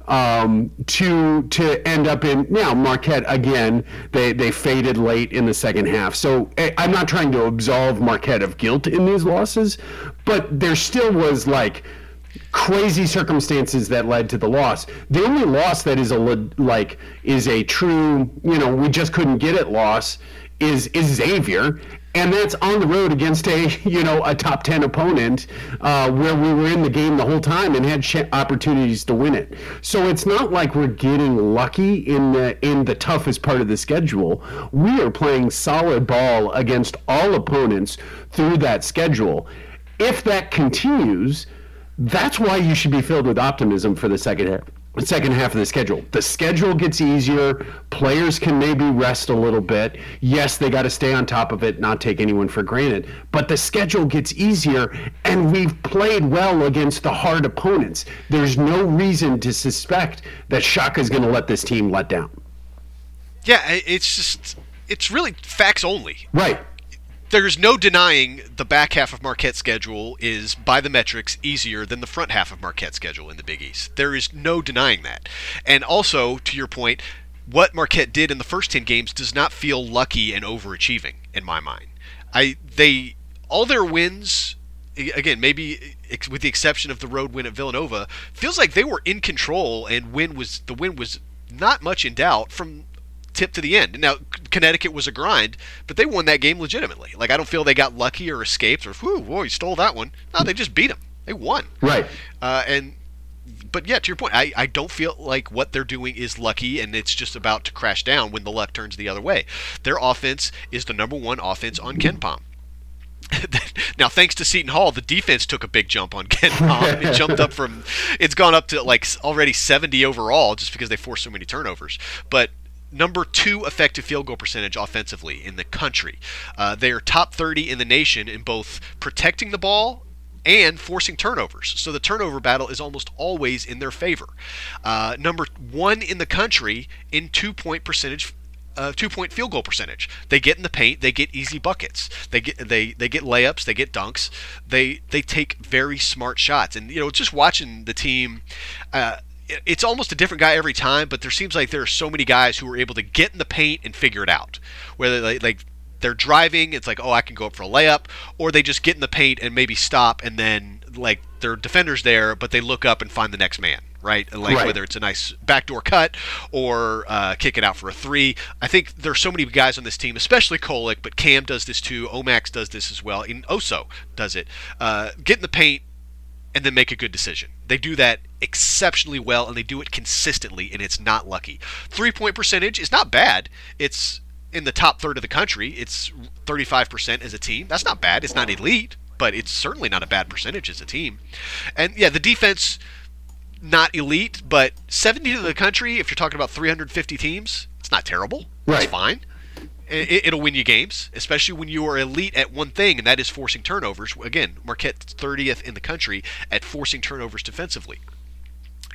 um, to to end up in now Marquette again. They they faded late in the second half. So eh, I'm not trying to absolve Marquette of guilt in these losses, but there still was like crazy circumstances that led to the loss. The only loss that is a like is a true you know we just couldn't get it loss is is Xavier, and that's on the road against a <laughs> you know a top 10 opponent uh, where we were in the game the whole time and had ch- opportunities to win it. So it's not like we're getting lucky in the in the toughest part of the schedule. We are playing solid ball against all opponents through that schedule. If that continues that's why you should be filled with optimism for the second half second half of the schedule. The schedule gets easier. Players can maybe rest a little bit. Yes, they got to stay on top of it, not take anyone for granted. But the schedule gets easier, and we've played well against the hard opponents. There's no reason to suspect that Shaka's going to let this team let down. Yeah, it's just it's really facts only. Right there's no denying the back half of Marquette's schedule is, by the metrics, easier than the front half of Marquette's schedule in the Big East. There is no denying that. And also, to your point, what Marquette did in the first 10 games does not feel lucky and overachieving in my mind. I they all their wins again maybe with the exception of the road win at Villanova feels like they were in control and win was the win was not much in doubt from tip to the end. Now, Connecticut was a grind, but they won that game legitimately. Like, I don't feel they got lucky or escaped or, whoo, whoa, you stole that one. No, they just beat them. They won. Right. Uh, and, but yeah, to your point, I, I don't feel like what they're doing is lucky and it's just about to crash down when the luck turns the other way. Their offense is the number one offense on KenPom. <laughs> now, thanks to Seton Hall, the defense took a big jump on KenPom. it <laughs> jumped up from, it's gone up to like already 70 overall just because they forced so many turnovers. But number two effective field goal percentage offensively in the country. Uh, they are top 30 in the nation in both protecting the ball and forcing turnovers. So the turnover battle is almost always in their favor. Uh, number one in the country in two point percentage. Uh, two point field goal percentage. They get in the paint. They get easy buckets. They get they they get layups. They get dunks. They they take very smart shots. And you know, just watching the team, uh, it's almost a different guy every time, but there seems like there are so many guys who are able to get in the paint and figure it out. Whether they, like they're driving, it's like, oh, I can go up for a layup, or they just get in the paint and maybe stop, and then like their defenders there, but they look up and find the next man, right? Like Right. whether it's a nice backdoor cut or uh, kick it out for a three. I think there's so many guys on this team, especially Kolek, but Cam does this too. Omax does this as well. And Oso does it. Uh, get in the paint and then make a good decision. They do that exceptionally well, and they do it consistently, and it's not lucky. Three point percentage is not bad. It's in the top third of the country. It's 35% as a team. That's not bad. It's not elite, but it's certainly not a bad percentage as a team. And yeah, the defense not elite, but 70 to the country. If you're talking about 350 teams, it's not terrible. Right. It's fine. It, it'll win you games, especially when you are elite at one thing, and that is forcing turnovers. Again, Marquette 30th in the country at forcing turnovers defensively.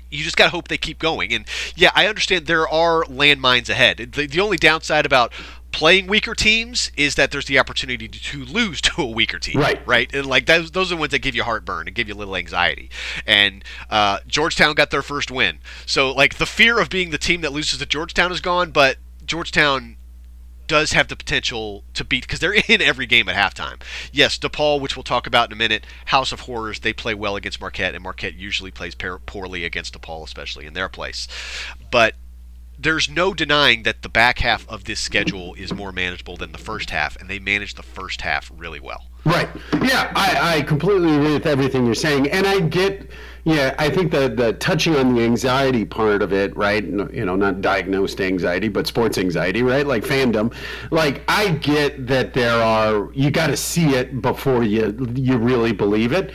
You just got to hope they keep going. And yeah, I understand there are landmines ahead. The, the only downside about playing weaker teams is that there's the opportunity to lose <laughs> to a weaker team. Right. Right. And like those, those are the ones that give you heartburn and give you a little anxiety. And uh, Georgetown got their first win. So like the fear of being the team that loses to Georgetown is gone, but Georgetown does have the potential to beat because they're <laughs> in every game at halftime. Yes, DePaul, which we'll talk about in a minute, House of Horrors, they play well against Marquette, and Marquette usually plays poorly against DePaul, especially in their place. But there's no denying that the back half of this schedule is more manageable than the first half, and they managed the first half really well. Right. Yeah, I, I completely agree with everything you're saying, and I get. Yeah, I think the the touching on the anxiety part of it, right? You know, not diagnosed anxiety, but sports anxiety, right? Like fandom. Like I get that there are. You got to see it before you you really believe it.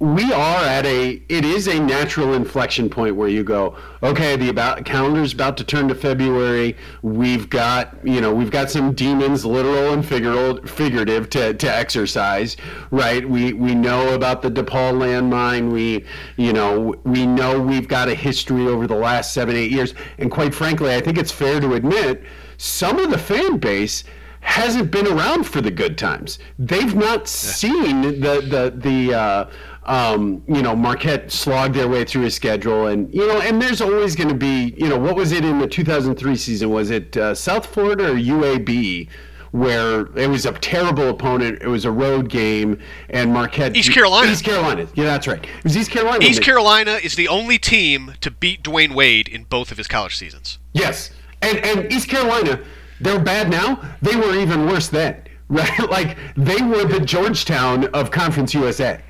We are at a. It is a natural inflection point where you go, okay, the about calendar's about to turn to February. We've got you know we've got some demons, literal and figurative, to, to exercise, right? We we know about the DePaul landmine. We you know we know we've got a history over the last seven eight years, and quite frankly, I think it's fair to admit some of the fan base hasn't been around for the good times. They've not seen the the the uh, um, you know Marquette slogged their way through a schedule, and you know, and there's always going to be you know what was it in the 2003 season? Was it uh, South Florida or UAB? Where it was a terrible opponent, it was a road game, and Marquette. East Carolina. East Carolina, yeah, that's right. It was East Carolina. East Carolina is the only team to beat Dwyane Wade in both of his college seasons. Yes, and and East Carolina, they're bad now. They were even worse then, right? <laughs> Like they were the Georgetown of Conference USA.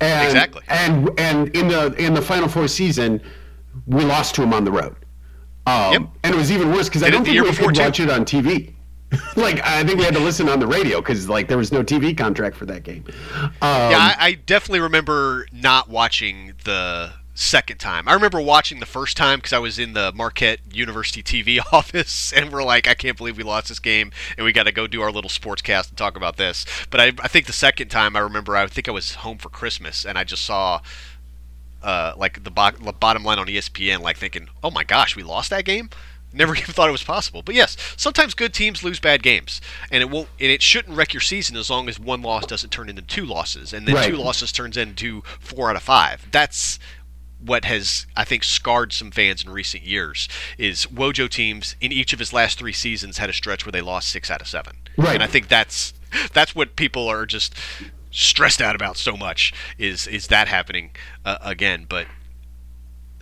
And, Exactly. And and in the in the Final Four season, we lost to them on the road. Um, Yep. And it was even worse because I don't think we could too. watch it on TV. <laughs> like I think we had to listen on the radio because like there was no TV contract for that game. Um, Yeah, I, I definitely remember not watching the second time. I remember watching the first time because I was in the Marquette University TV <laughs> office, and we're like, I can't believe we lost this game, and we got to go do our little sports cast and talk about this. But I, I think the second time, I remember, I think I was home for Christmas, and I just saw. Uh, like the, bo- the bottom line on ESPN, like thinking, "Oh my gosh, we lost that game." Never <laughs> even thought it was possible. But yes, sometimes good teams lose bad games, and it won't. And it shouldn't wreck your season as long as one loss doesn't turn into two losses, and then Right. two losses turns into four out of five. That's what has I think scarred some fans in recent years. Is Wojo teams in each of his last three seasons had a stretch where they lost six out of seven. Right. And I think that's that's what people are just stressed out about so much is is that happening uh, again. But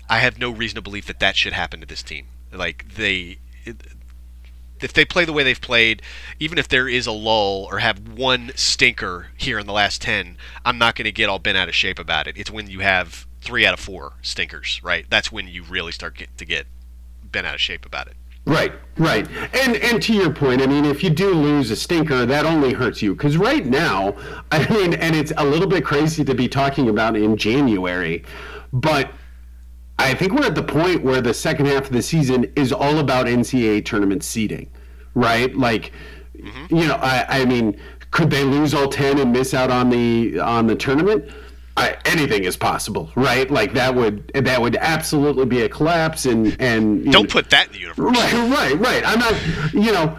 I have no reason to believe that that should happen to this team. Like they, if they play the way they've played, even if there is a lull or have one stinker here in the last ten, I'm not going to get all bent out of shape about it. It's when you have three out of four stinkers, right? That's when you really start get, to get bent out of shape about it. Right, right. And and to your point, I mean, if you do lose a stinker, that only hurts you. Because right now, <laughs> I mean, and it's a little bit crazy to be talking about in January, but I think we're at the point where the second half of the season is all about NCAA tournament seeding, right? Like, mm-hmm. you know, I, I mean, could they lose all ten and miss out on the on the tournament? I, anything is possible, right? Like that would that would absolutely be a collapse, and and Don't know- put that in the universe. Right, right, right. I'm not, you know,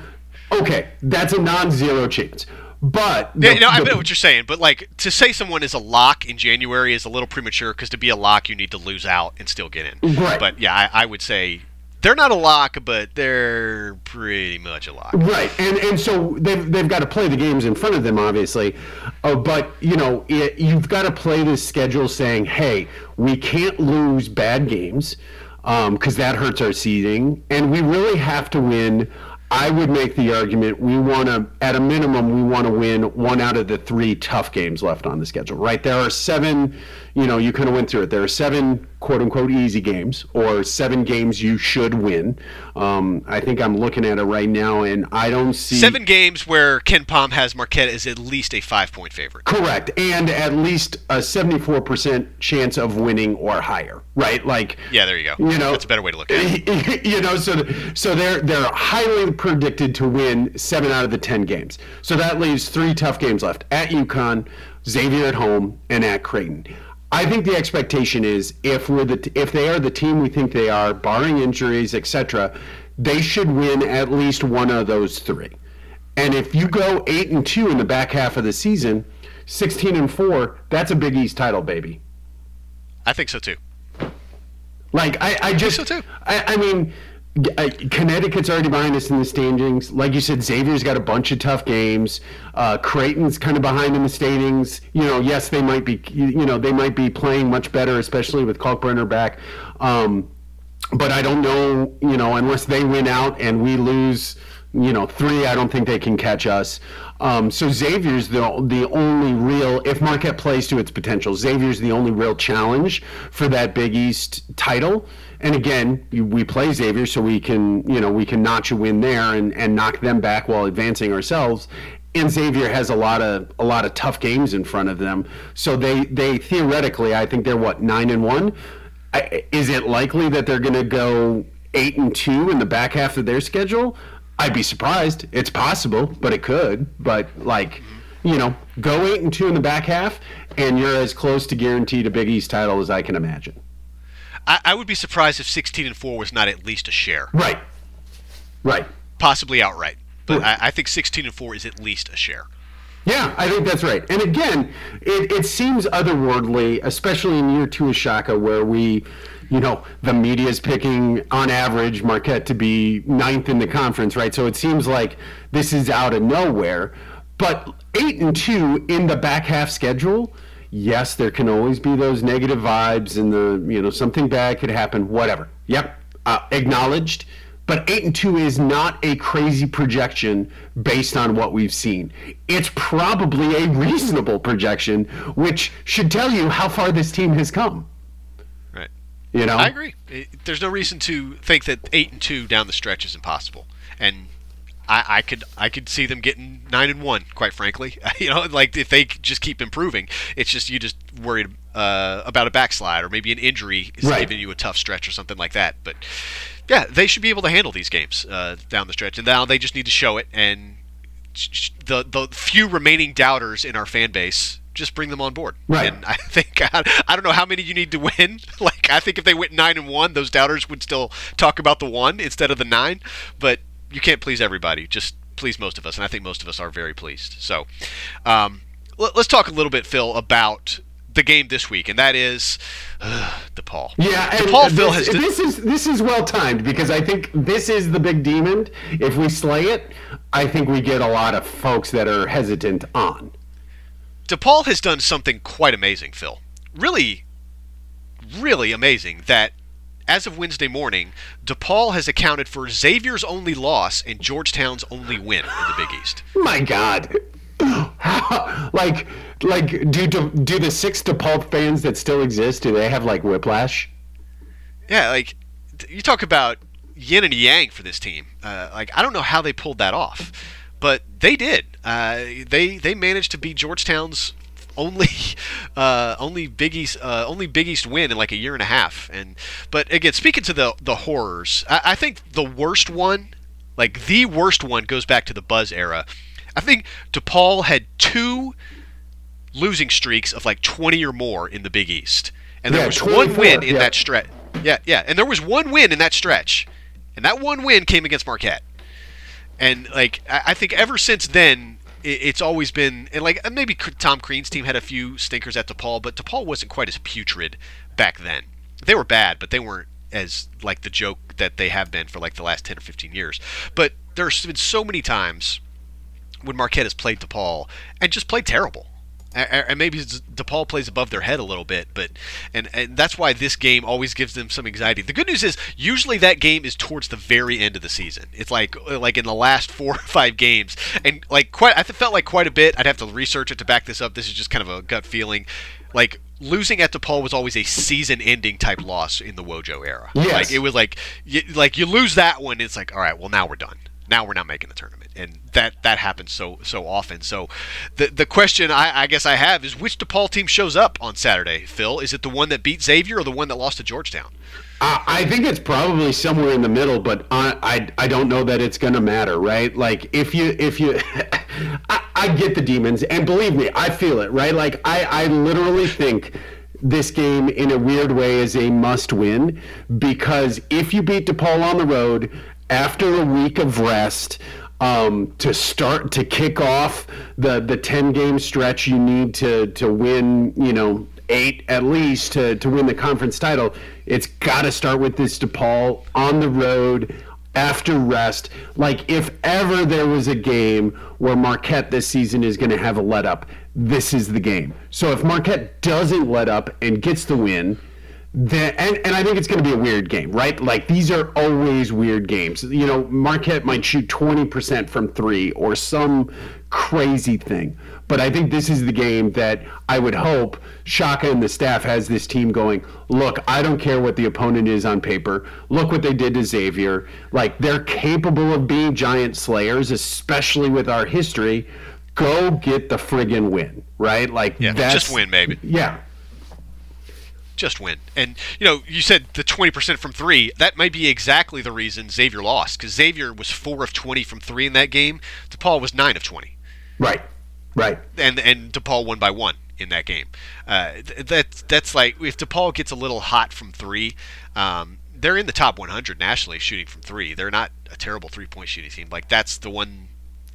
okay, that's a non-zero chance. But Yeah, the- no, I the- know what you're saying, but like to say someone is a lock in January is a little premature because to be a lock, you need to lose out and still get in. Right. But yeah, I, I would say they're not a lock, but they're pretty much a lock. Right, and and so they've they've got to play the games in front of them, obviously. Uh, but you know, it, you've got to play this schedule, saying, "Hey, we can't lose bad games." because um, that hurts our seeding, and we really have to win I would make the argument we want to, at a minimum, we want to win one out of the three tough games left on the schedule, right? There are seven, you know, you kind of went through it. There are seven quote unquote easy games or seven games you should win. Um, I think I'm looking at it right now and I don't see. Seven games where KenPom has Marquette as at least a five point favorite. Correct. And at least a 74% chance of winning or higher, right? Like. Yeah, there you go. You know, that's a better way to look at it. <laughs> You know, so, so they're, they're highly predicted to win seven out of the 10 games. So that leaves three tough games left at UConn, Xavier at home, and at Creighton. I think the expectation is if we're the if they are the team we think they are, barring injuries, etc., they should win at least one of those three. And if you go eight and two in the back half of the season, sixteen and four, that's a Big East title, baby. I think so too. Like I, I just, I so too. I, I mean, Connecticut's already behind us in the standings. Like you said, Xavier's got a bunch of tough games. Uh, Creighton's kind of behind in the standings. You know, yes, they might be. You know, they might be playing much better, especially with Kalkbrenner back. Um, but I don't know. You know, unless they win out and we lose, you know, three, I don't think they can catch us. Um, so Xavier's the the only real, if Marquette plays to its potential, Xavier's the only real challenge for that Big East title. And again, we play Xavier so we can, you know, we can notch a win there and, and knock them back while advancing ourselves. And Xavier has a lot of a lot of tough games in front of them. So they they theoretically, I think they're what nine and one. Is it likely that they're going to go eight and two in the back half of their schedule? I'd be surprised. It's possible, but it could. But like, you know, go eight and two in the back half, and you're as close to guaranteed a Big East title as I can imagine. I, I would be surprised if 16 and 4 was not at least a share. Right. Right. Possibly outright. But right. I, I think 16 and 4 is at least a share. Yeah, I think that's right. And again, it, it seems otherworldly, especially in year two of Shaka, where we, you know, the media is picking on average Marquette to be ninth in the conference, right? So it seems like this is out of nowhere. But eight and two in the back half schedule yes, there can always be those negative vibes and the, you know, something bad could happen, whatever. Yep, uh, acknowledged. But 8 and 2 is not a crazy projection based on what we've seen. It's probably a reasonable projection, which should tell you how far this team has come. Right. You know? I agree. There's no reason to think that 8 and 2 down the stretch is impossible. And I, I could I could see them getting nine and one. Quite frankly, <laughs> you know, like if they just keep improving, it's just you just worried uh, about a backslide or maybe an injury is right. giving you a tough stretch or something like that. But yeah, they should be able to handle these games uh, down the stretch, and now they just need to show it. And the the few remaining doubters in our fan base just bring them on board. Right. And I <laughs> think I, I, don't know how many you need to win. <laughs> Like I think if they went nine and one, those doubters would still talk about the one instead of the nine. But you can't please everybody. Just please most of us, and I think most of us are very pleased. So, um, let, us talk a little bit, Phil, about the game this week, and that is uh, DePaul. Yeah, DePaul. Phil this, has. This is this is well timed because I think this is the big demon. If we slay it, I think we get a lot of folks that are hesitant on. DePaul has done something quite amazing, Phil. Really, really amazing that as of Wednesday morning, DePaul has accounted for Xavier's only loss and Georgetown's only win in the Big East. My God. <laughs> like, like, do do the six DePaul fans that still exist? Do they have like whiplash? Yeah, like you talk about yin and yang for this team. Uh, like, I don't know how they pulled that off, but they did. Uh, they they managed to beat Georgetown's only <laughs> uh, only Big East uh, only Big East win in like a year and a half. And but again, speaking to the the horrors, I, I think the worst one, like the worst one, goes back to the Buzz era. I think DePaul had two losing streaks of like 20 or more in the Big East, and there yeah, was one win in yeah. that stretch. Yeah, yeah, and there was one win in that stretch, and that one win came against Marquette. And like I think ever since then, it's always been and like maybe Tom Crean's team had a few stinkers at DePaul, but DePaul wasn't quite as putrid back then. They were bad, but they weren't as like the joke that they have been for like the last 10 or 15 years. But there's been so many times when Marquette has played DePaul and just played terrible and maybe DePaul plays above their head a little bit, but and, and that's why this game always gives them some anxiety. The good news is usually that game is towards the very end of the season. It's like uh, like in the last <laughs> four or five games, and like quite I felt like quite a bit. I'd have to research it to back this up. This is just kind of a gut feeling. Like losing at DePaul was always a season-ending type loss in the Wojo era. Yes. Like it was like you, like you lose that one, it's like all right, well now we're done now we're not making the tournament, and that that happens so so often. So, the the question I, I guess I have is which DePaul team shows up on Saturday? Phil, is it the one that beat Xavier or the one that lost to Georgetown? Uh, I think it's probably somewhere in the middle, but I I, I don't know that it's going to matter, right? Like if you if you, <laughs> I, I get the demons, and believe me, I feel it, right? Like I I literally think this game in a weird way is a must win because if you beat DePaul on the road after a week of rest um, to start to kick off the the 10 game stretch you need to to win you know eight at least to, to win the conference title. It's got to start with this DePaul on the road after rest. Like if ever there was a game where Marquette this season is going to have a let up this is the game. So if Marquette doesn't let up and gets the win and, and I think it's going to be a weird game, right? Like these are always weird games. You know, Marquette might shoot 20% from three or some crazy thing. But I think this is the game that I would hope Shaka and the staff has this team going, look, I don't care what the opponent is on paper. Look what they did to Xavier. Like they're capable of being giant slayers, especially with our history. Go get the friggin' win, right? Like yeah, that's, just win, maybe. Yeah, just win. And you know, you said the 20% from 3, that might be exactly the reason Xavier lost cuz Xavier was 4 of 20 from 3 in that game. DePaul was 9 of 20. Right. Right. And and DePaul won by 1 in that game. Uh, that that's like if DePaul gets a little hot from 3, um, they're in the top 100 nationally shooting from 3. They're not a terrible three-point shooting team. Like that's the one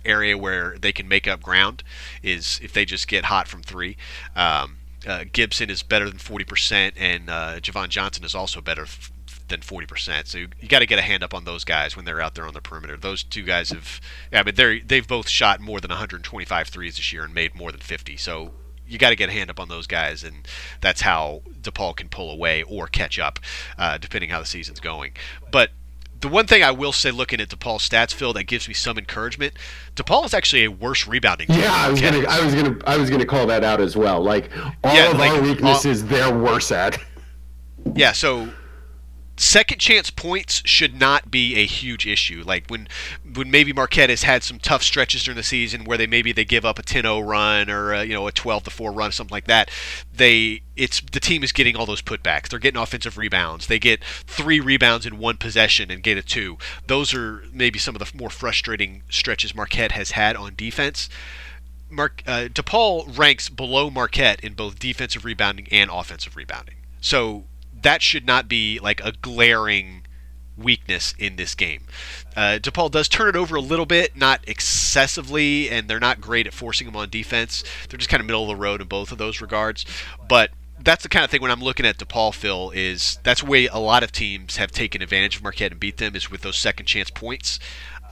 area where they can make up ground is if they just get hot from 3. Um, uh, Gibson is better than 40%, and uh, Javan Johnson is also better f- than 40%. So you, you got to get a hand up on those guys when they're out there on the perimeter. Those two guys have, yeah, mean, they they've both shot more than 125 threes this year and made more than 50. So you got to get a hand up on those guys, and that's how DePaul can pull away or catch up, uh, depending how the season's going. But the one thing I will say, looking at DePaul's stats, Phil, that gives me some encouragement. DePaul is actually a worse rebounding. Yeah, I was gonna, I was gonna, I was gonna call that out as well. Like all yeah, of like, our weaknesses, uh, they're worse at. Yeah, so second chance points should not be a huge issue. Like when when maybe Marquette has had some tough stretches during the season where they maybe they give up a 10-0 run or a, you know a 12 4 run something like that. They it's the team is getting all those putbacks. They're getting offensive rebounds. They get 3 rebounds in one possession and get a 2. Those are maybe some of the more frustrating stretches Marquette has had on defense. Mark uh, DePaul ranks below Marquette in both defensive rebounding and offensive rebounding. So that should not be like a glaring weakness in this game. Uh, DePaul does turn it over a little bit, not excessively, and they're not great at forcing them on defense. They're just kind of middle of the road in both of those regards. But that's the kind of thing when I'm looking at DePaul, Phil, is that's way a lot of teams have taken advantage of Marquette and beat them is with those second chance points.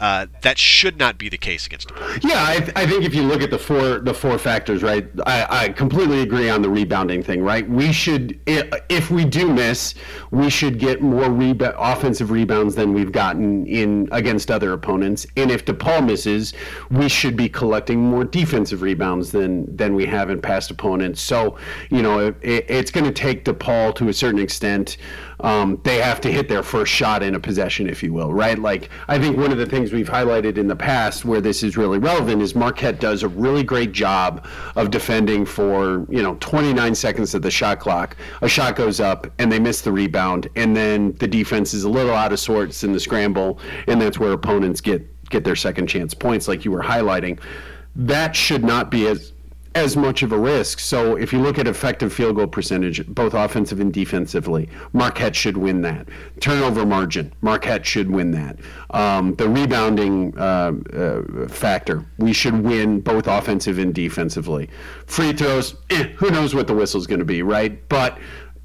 Uh, that should not be the case against DePaul. Yeah, I, I, think if you look at the four the four factors, right, I, I, completely agree on the rebounding thing, right? We should, if we do miss, we should get more reba- offensive rebounds than we've gotten in against other opponents. And if DePaul misses, we should be collecting more defensive rebounds than than we have in past opponents. So, you know, it, it's going to take DePaul to a certain extent um, they have to hit their first shot in a possession, if you will, right? Like, I think one of the things we've highlighted in the past where this is really relevant is Marquette does a really great job of defending for, you know, 29 seconds of the shot clock. A shot goes up and they miss the rebound, and then the defense is a little out of sorts in the scramble, and that's where opponents get get their second chance points, like you were highlighting. That should not be as as much of a risk. So if you look at effective field goal percentage, both offensive and defensively, Marquette should win that. Turnover margin, Marquette should win that. Um, the rebounding uh, uh, factor, we should win both offensive and defensively. Free throws, eh, who knows what the whistle's going to be, right? But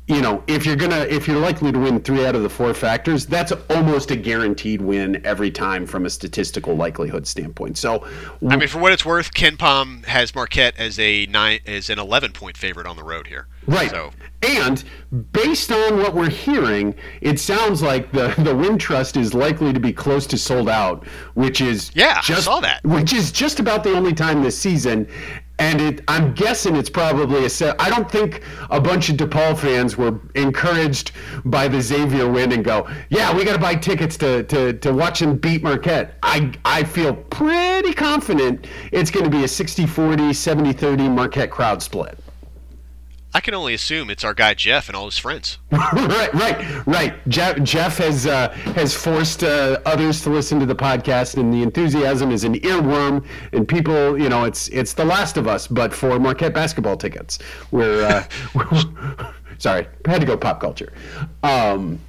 you know, if you're gonna if you're likely to win three out of the four factors, that's almost a guaranteed win every time from a statistical likelihood standpoint. So, I mean, for what it's worth, KenPom has Marquette as a nine as an 11 point favorite on the road here. Right. So and based on what we're hearing, it sounds like the the Wintrust is likely to be close to sold out, which is Yeah, I just, saw that. which is just about the only time this season. And it, I'm guessing it's probably a set. I don't think a bunch of DePaul fans were encouraged by the Xavier win and go, "Yeah, we got to buy tickets to, to, to watch him beat Marquette." I I feel pretty confident it's going to be a 60-40, 70-30 Marquette crowd split. I can only assume it's our guy Jeff and all his friends. <laughs> right, right, right. Jeff, Jeff has uh, has forced uh, others to listen to the podcast, and the enthusiasm is an earworm. And people, you know, it's it's The Last of Us, but for Marquette basketball tickets. We're, uh, <laughs> sorry, I had to go pop culture. Um,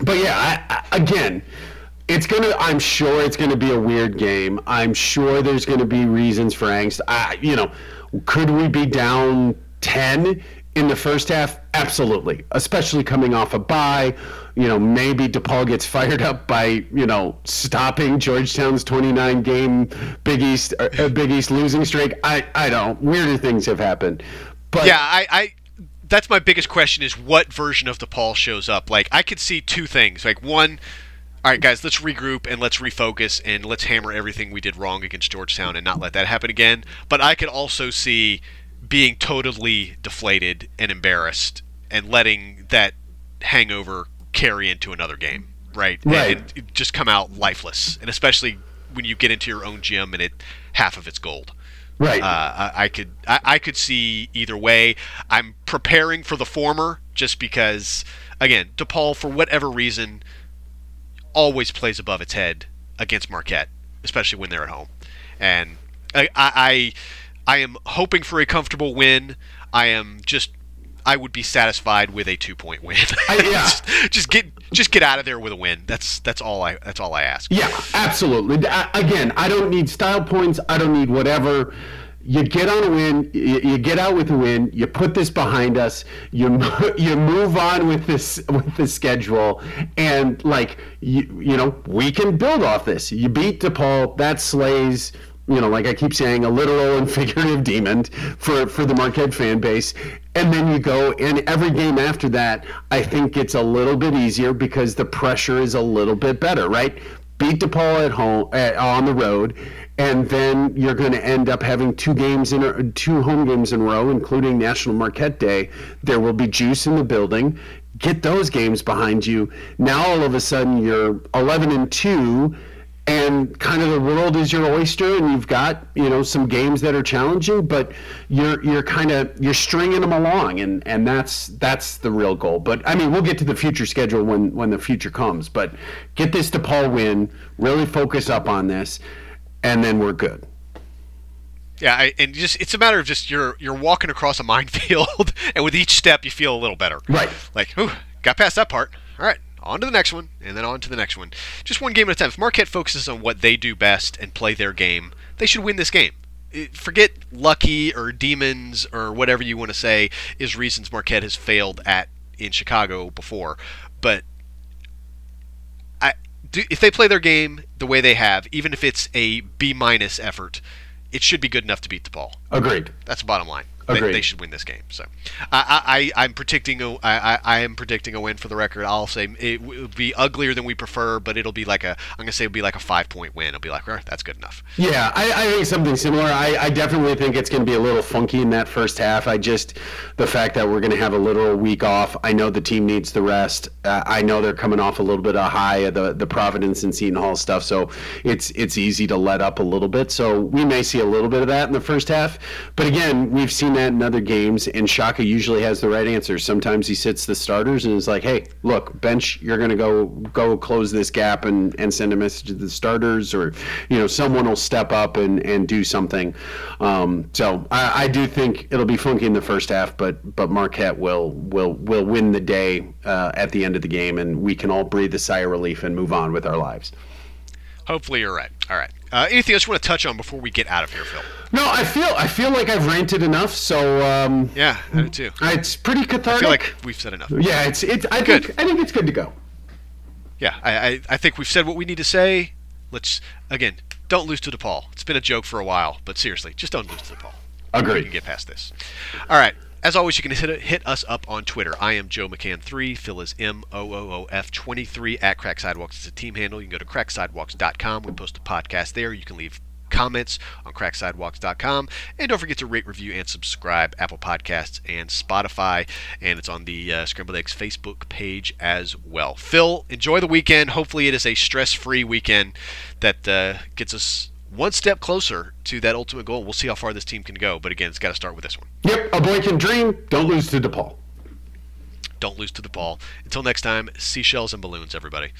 but yeah, I, I, again, it's gonna. I'm sure it's gonna be a weird game. I'm sure there's gonna be reasons for angst. I, you know, could we be down ten in the first half? Absolutely, especially coming off a bye. You know, maybe DePaul gets fired up by you know stopping Georgetown's 29 game Big East uh, Big East losing streak. I I don't. Weirder things have happened. But Yeah, I, I that's my biggest question is what version of DePaul shows up. Like I could see two things. Like one, all right, guys, let's regroup and let's refocus and let's hammer everything we did wrong against Georgetown and not let that happen again. But I could also see being totally deflated and embarrassed and letting that hangover carry into another game, right? And- Right. And, just come out lifeless, and especially when you get into your own gym and it half of it's gold. right. Uh, I, I could I, I could see either way. I'm preparing for the former just because, again, DePaul for whatever reason always plays above its head against Marquette, especially when they're at home, and I I, I, I am hoping for a comfortable win. I am just. I would be satisfied with a two-point win. I- <laughs> yeah. just, just get just get out of there with a win. That's that's all I that's all I ask. Yeah, absolutely. I, again, I don't need style points. I don't need whatever. You get on a win. You, you get out with a win. You put this behind us. You <laughs> you move on with this with the schedule, and like you you know we can build off this. You beat DePaul. That slays. You know, like I keep saying, a literal and <laughs> figurative demon for for the Marquette fan base. And then you go, and every game after that, I think it's a little bit easier because the pressure is a little bit better, right? Beat DePaul at home, uh, on the road, and then you're going to end up having two games in two home games in a row, including National Marquette Day. There will be juice in the building. Get those games behind you. Now all of a sudden you're 11 and two and kind of the world is your oyster and you've got you know some games that are challenging but you're you're kind of you're stringing them along and and that's that's the real goal but i mean we'll get to the future schedule when when the future comes but get this DePaul win really focus up on this and then we're good Yeah, I, and just it's a matter of just you're you're walking across a minefield, <laughs> and with each step you feel a little better. Right. Like, ooh, got past that part. All right, on to the next one, and then on to the next one. Just one game at a time. If Marquette focuses on what they do best and play their game, they should win this game. Forget lucky or demons or whatever you want to say is reasons Marquette has failed at in Chicago before, but I do, if they play their game the way they have, even if it's a B minus effort, it should be good enough to beat DePaul. agreed That's the bottom line. They, they should win this game. So, I, I, I'm predicting a, I, I, am predicting a win for the record. I'll say it will be uglier than we prefer, but it'll be like a. I'm gonna say it'll be like a five point win. It'll be like, all right, that's good enough. Yeah, I, I think something similar. I, I definitely think it's going to be a little funky in that first half. I just the fact that we're going to have a little week off. I know the team needs the rest. Uh, I know they're coming off a little bit of high of the the Providence and Seton Hall stuff, so it's it's easy to let up a little bit. So we may see a little bit of that in the first half. But again, we've seen that in other games, and Shaka usually has the right answers. Sometimes he sits the starters and is like, "Hey, look, bench, you're going to go go close this gap and and send a message to the starters, or you know, someone will step up and and do something." Um, so I, I do think it'll be funky in the first half, but but Marquette will will will win the day uh, at the end of the game, and we can all breathe a sigh of relief and move on with our lives. Hopefully you're right. All right. Uh, anything else you want to touch on before we get out of here, Phil? No, I feel I feel like I've ranted enough, so um, Yeah, I do too. it's pretty cathartic. I feel like we've said enough. yeah, it's it's. I Good. think I think it's good to go. Yeah, I, I, I think we've said what we need to say. Let's again, don't lose to DePaul. It's been a joke for a while, but seriously, just don't lose to DePaul. Agreed. We can get past this. All right. As always, you can hit, hit us up on Twitter. I am Joe McCann3. Phil is M O O O F 23 at Cracked Sidewalks. It's a team handle. You can go to crackedsidewalks.com. We post a podcast there. You can leave comments on crackedsidewalks.com. And don't forget to rate, review, and subscribe Apple Podcasts and Spotify. And it's on the uh, Scrambled Eggs Facebook page as well. Phil, enjoy the weekend. Hopefully, it is a stress free weekend that uh, gets us one step closer to that ultimate goal. We'll see how far this team can go. But again, it's got to start with this one. Yep, a boy can dream. Don't lose to DePaul. Don't lose to DePaul. Until next time, seashells and balloons, everybody.